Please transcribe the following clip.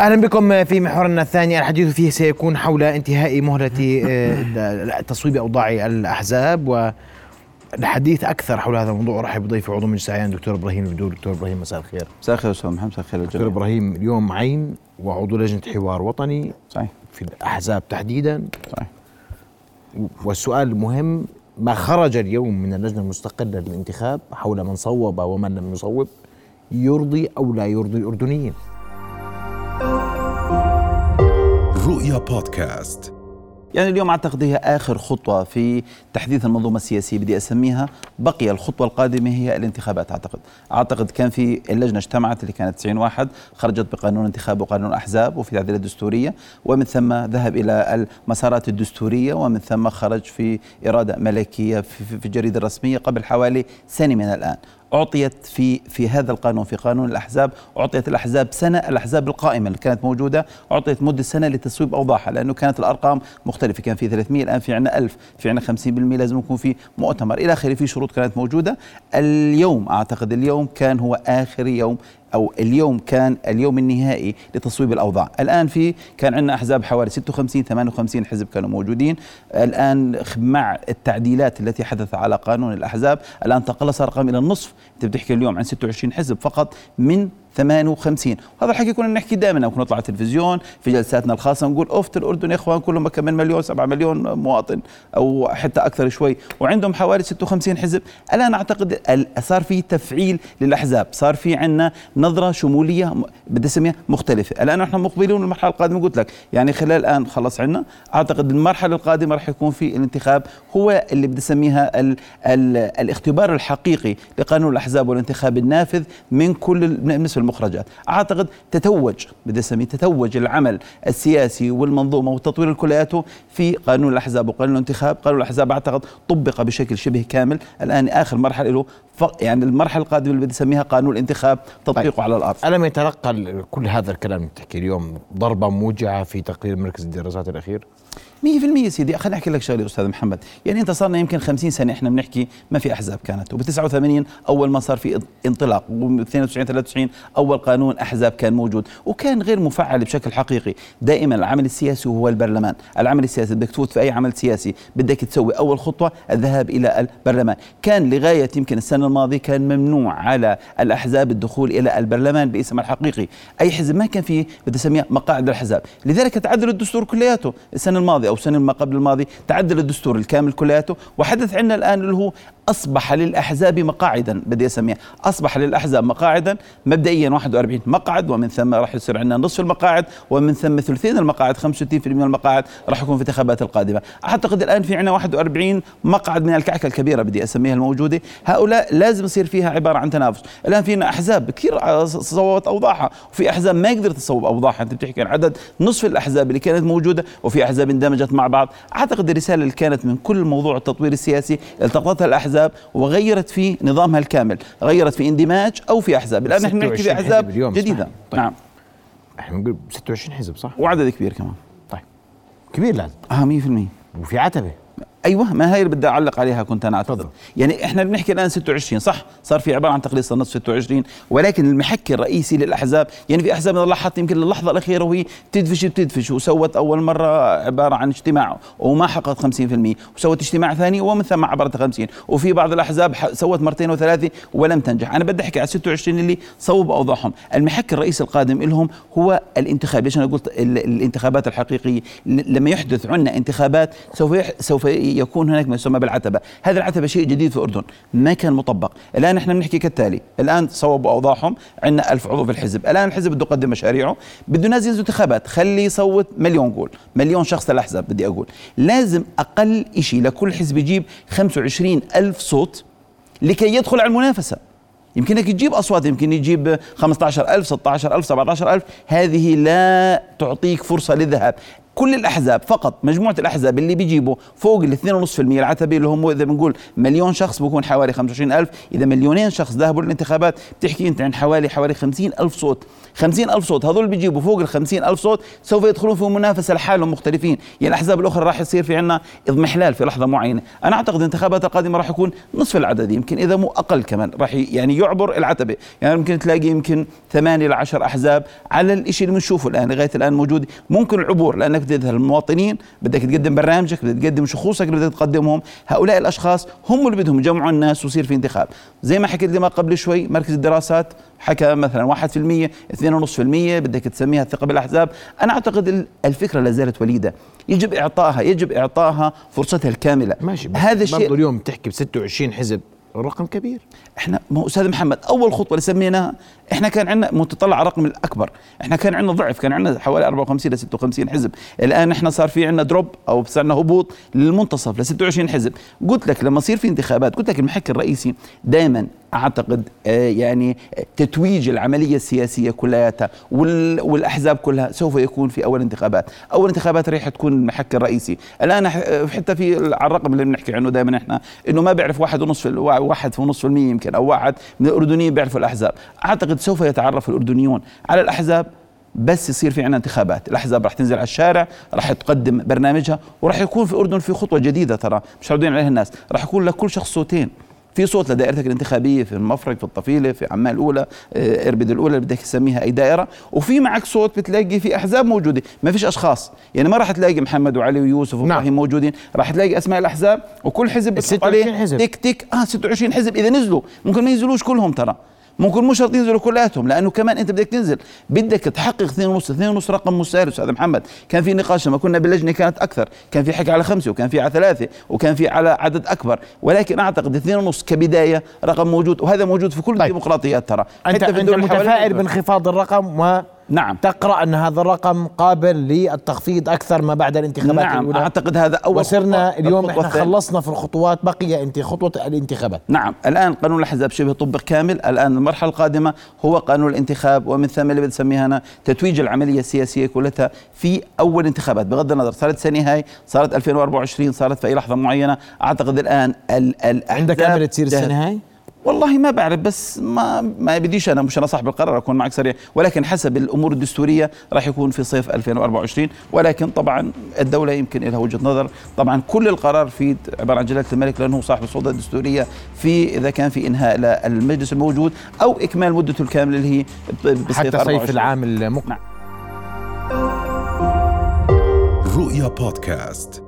أهلا بكم في محورنا الثاني. الحديث فيه سيكون حول انتهاء مهلة آه، تصويب أوضاع الأحزاب والحديث أكثر حول هذا الموضوع. أرحب بضيفي عضو مجلس اعيان دكتور إبراهيم البدور. دكتور إبراهيم مساء الخير. مساء الخير أستاذ محمد مساء الخير دكتور إبراهيم اليوم عين وعضو لجنة حوار وطني صحيح. في الأحزاب تحديدا. صحيح. والسؤال المهم ما خرج اليوم من اللجنة المستقلة للانتخاب حول من صوب ومن لم يصوب يرضي أو لا يرضي الأردنيين؟ رؤيا بودكاست. يعني اليوم اعتقد هي آخر خطوة في تحديث المنظومة السياسية بدي أسميها بقي الخطوة القادمة هي الانتخابات أعتقد. أعتقد كان في اللجنة اجتمعت اللي كانت 90 واحد خرجت بقانون انتخاب وقانون أحزاب وفي تعديلات دستورية ومن ثم ذهب إلى المسارات الدستورية ومن ثم خرج في إرادة ملكية في, في الجريدة الرسمية قبل حوالي سنة من الآن. أعطيت في في هذا القانون في قانون الأحزاب أعطيت الأحزاب سنة الأحزاب القائمة اللي كانت موجودة أعطيت مدة سنة لتصويب أوضاعها لأنه كانت الأرقام مختلفة كان في 300 الآن في عندنا 1000 في عندنا 50% لازم يكون في مؤتمر. إلى آخره في شروط كانت موجودة. اليوم أعتقد اليوم كان هو آخر يوم أو اليوم كان اليوم النهائي لتصويب الأوضاع، الآن في كان عندنا أحزاب حوالي 56 58 حزب كانوا موجودين، الآن مع التعديلات التي حدث على قانون الأحزاب، الآن تقلص الرقم إلى النصف، أنت بتحكي اليوم عن 26 حزب فقط من 58 وهذا الحكي كنا نحكي دائما كنا نطلع على التلفزيون في جلساتنا الخاصة نقول اوفت الأردن يا إخوان كلهم كم من مليون 7 مليون مواطن أو حتى أكثر شوي. وعندهم حوالي 56 حزب. الان اعتقد صار في تفعيل للأحزاب. صار في عندنا نظرة شمولية بدي أسميها مختلفة. الان نحن مقبلون المرحلة القادمة؟ قلت لك. يعني خلال الآن خلص عندنا أعتقد المرحلة القادمة راح يكون في الانتخاب. هو اللي بدي أسميها ال ال الاختبار الحقيقي لقانون الأحزاب والانتخاب النافذ من كل بالنسبة المخرجات أعتقد تتوج بدي أسميه تتوج العمل السياسي والمنظومة وتطوير كلياته في قانون الأحزاب وقانون الانتخاب. قانون الأحزاب أعتقد طبق بشكل شبه كامل. الآن آخر مرحلة له يعني المرحلة القادمة اللي بدي أسميها قانون الانتخاب تطبيقه طيب. على الأرض. ألم يتلقى كل هذا الكلام اللي بتحكي اليوم ضربة موجعة في تقرير مركز الدراسات الأخير؟ 100% سيدي. خليني أحكي لك شغلة أستاذ محمد. يعني انت صارنا يمكن 50 سنة إحنا بنحكي ما في أحزاب كانت. وب 89 أول ما صار في انطلاق. و 92 93 أول قانون أحزاب كان موجود. وكان غير مفعل بشكل حقيقي. دائما العمل السياسي هو البرلمان. العمل السياسي بدك تفوت في أي عمل سياسي بدك تسوي أول خطوة الذهاب إلى البرلمان. كان لغاية يمكن السنة الماضية كان ممنوع على الأحزاب الدخول إلى البرلمان باسمها الحقيقي. أي حزب ما كان فيه بدي اسميها مقاعد الأحزاب. لذلك تعدل الدستور كلياته السنة الماضية. أو السنة ما قبل الماضي تعدل الدستور الكامل كلياته وحدث عندنا الآن اللي هو أصبح للأحزاب مقاعدا بدي أسميها. أصبح للأحزاب مقاعدا مبدئيا 41 مقعد ومن ثم راح يصير عندنا نصف المقاعد ومن ثم ثلثين المقاعد 65% من المقاعد راح يكون في الانتخابات القادمة. أعتقد الآن في عندنا 41 مقعد من الكعكة الكبيرة بدي أسميها الموجودة. هؤلاء لازم يصير فيها عبارة عن تنافس. الآن فينا أحزاب كثير صوبت أوضاعها وفي أحزاب ما قدرت تصوب أوضاعها. أنت بتحكي عن عدد نصف الأحزاب اللي كانت موجودة وفي أحزاب اندمجت مع بعض. أعتقد الرسالة اللي كانت من كل موضوع التطوير السياسي التقطتها الاحزاب وغيرت في نظامها الكامل غيرت في اندماج أو في أحزاب. الآن نحن نحكي في أحزاب جديدة. طيب. نعم. إحنا بنقول 26 حزب صح؟ وعدد كبير كمان. طيب. كبير لازم آه 100% وفي عتبة. أيوه ما هي اللي بدي أعلق عليها كنت أنا اعتقد يعني إحنا بنحكي الآن 26 صح؟ صار في عبارة عن تقليص النصف 26 ولكن المحك الرئيسي للأحزاب يعني في أحزاب لاحظت يمكن للحظه الأخيرة وهي تدفش بتدفش وسوت أول مرة عبارة عن اجتماع وما حققت 50% وسوت اجتماع ثاني ومن ثم عبرت 50 وفي بعض الأحزاب سوت مرتين وثلاثة ولم تنجح. أنا بدي أحكي على 26 اللي صوب أوضاعهم. المحك الرئيسي القادم لهم هو الانتخاب. ليش أنا قلت الانتخابات الحقيقية؟ لما يحدث عندنا انتخابات سوف سوف يكون هناك ما يسمى بالعتبة. هذا العتبة شيء جديد في الأردن ما كان مطبق. الآن إحنا بنحكي كالتالي. الآن صوبوا أوضاعهم عندنا ألف عضو في الحزب. الآن الحزب بده يقدم مشاريعه بده ينزل انتخابات. خلي يصوت مليون قول. مليون شخص للأحزاب بدي أقول. لازم أقل شيء لكل حزب يجيب 25 ألف صوت لكي يدخل على المنافسة. يمكنك تجيب أصوات يمكن يجيب 15000 16000 17000 هذه لا تعطيك فرصة للذهاب. كل الأحزاب فقط مجموعة الأحزاب اللي بيجيبوا فوق ال 2.5% العتبي اللي هم إذا بنقول مليون شخص بكون حوالي 25000 إذا مليونين شخص ذهبوا للانتخابات بتحكي أنت عن حوالي حوالي 50000 صوت. 50000 صوت. هذول بيجيبوا فوق ال 50000 صوت سوف يدخلون في منافسة لحالهم مختلفين. يعني الأحزاب الأخرى راح يصير في عندنا اضمحلال في لحظة معينة. أنا أعتقد الانتخابات القادمة راح يكون نصف العدد يمكن إذا مو أقل كمان. راح يعني يعبر العتبة. يعني ممكن تلاقي يمكن 8 ل 10 أحزاب على الشيء اللي بنشوفه الآن لغاية الآن موجود. ممكن العبور لأنك بدك تذهب المواطنين بدك تقدم برنامجك بدك تقدم شخوصك اللي بدك تقدمهم. هؤلاء الأشخاص هم اللي بدهم يجمعوا الناس ويصير في انتخاب. زي ما حكيت لي ما قبل شوي مركز الدراسات حكى مثلا 1% 2.5% بدك تسميها الثقه بالأحزاب. أنا أعتقد الفكرة لا زالت وليدة. يجب إعطائها يجب إعطائها فرصتها الكاملة. ماشي هذا الشيء اليوم بتحكي ب 26 حزب. رقم كبير. إحنا ما هو أستاذ محمد أول خطوة اللي سميناها إحنا كان عندنا متطلع رقم الأكبر إحنا كان عندنا ضعف كان عندنا حوالي 54 ل 56 حزب. الآن إحنا صار في عندنا دروب أو صار عندنا هبوط للمنتصف ل 26 حزب. قلت لك لما يصير في انتخابات قلت لك المحك الرئيسي دائما أعتقد آه يعني تتويج العملية السياسية كلياتها والأحزاب كلها سوف يكون في أول انتخابات. أول انتخابات رح تكون المحك الرئيسي. الآن حتى في على الرقم اللي بنحكي عنه دائما إحنا إنه ما بيعرف واحد ونص في واحد ونص في المية يمكن أو واحد من الأردنيين بيعرفوا الأحزاب. أعتقد سوف يتعرف الأردنيون على الأحزاب بس يصير في عندنا انتخابات. الأحزاب راح تنزل على الشارع راح تقدم برنامجها وراح يكون في الاردن في خطوة جديدة ترى. مش عليها الناس. راح يكون لكل شخص صوتين. في صوت لدائرتك الانتخابية في المفرق في الطفيلة في عمان الأولى آه، إربد الأولى اللي بدك تسميها أي دائرة. وفي معك صوت بتلاقي في أحزاب موجودة. ما فيش أشخاص. يعني ما راح تلاقي محمد وعلي ويوسف نعم. وإبراهيم نعم. موجودين. راح تلاقي أسماء الأحزاب وكل حزب بتحط عليه حزب. تك تك. آه 26 حزب. إذا نزلوا. ممكن ما ينزلوش كلهم ترى. ممكن مو شرط ينزلوا كلياتهم لأنه كمان أنت بدك تنزل بدك تحقق اثنين ونص اثنين ونص رقم مسار أستاذ محمد. كان في نقاش لما كنا باللجنة كانت أكثر كان في حكي على خمسة وكان في على ثلاثة وكان في على عدد أكبر ولكن أعتقد اثنين ونص كبداية رقم موجود وهذا موجود في كل طيب. الديمقراطيات ترى. أنت, حتى في أنت متفائل بانخفاض الرقم و نعم. تقرأ أن هذا الرقم قابل للتخفيض أكثر ما بعد الانتخابات نعم الأولى. أعتقد هذا أول وصرنا اليوم إحنا خلصنا في الخطوات بقي انت خطوة الانتخابات. نعم الآن قانون الأحزاب شبه طبق كامل. الآن المرحلة القادمة هو قانون الانتخاب ومن ثم اللي بنسميها أنا تتويج العملية السياسية كلها في أول انتخابات. بغض النظر صارت سنة هاي صارت 2024 صارت في أي لحظة معينة. أعتقد الآن ال عندك امل تصير السنة هاي؟ والله ما بعرف بس ما ما بديش أنا مش أنا صاحب القرار أكون معك سريع. ولكن حسب الأمور الدستورية راح يكون في صيف 2024 ولكن طبعا الدولة يمكن لها وجهة نظر. طبعا كل القرار في عبارة عن جلالة الملك لأنه صاحب السلطة الدستورية في إذا كان في إنهاء المجلس الموجود أو إكمال مدته الكامله اللي هي بصيف حتى صيف العام المقبل. نعم. رؤيا بودكاست.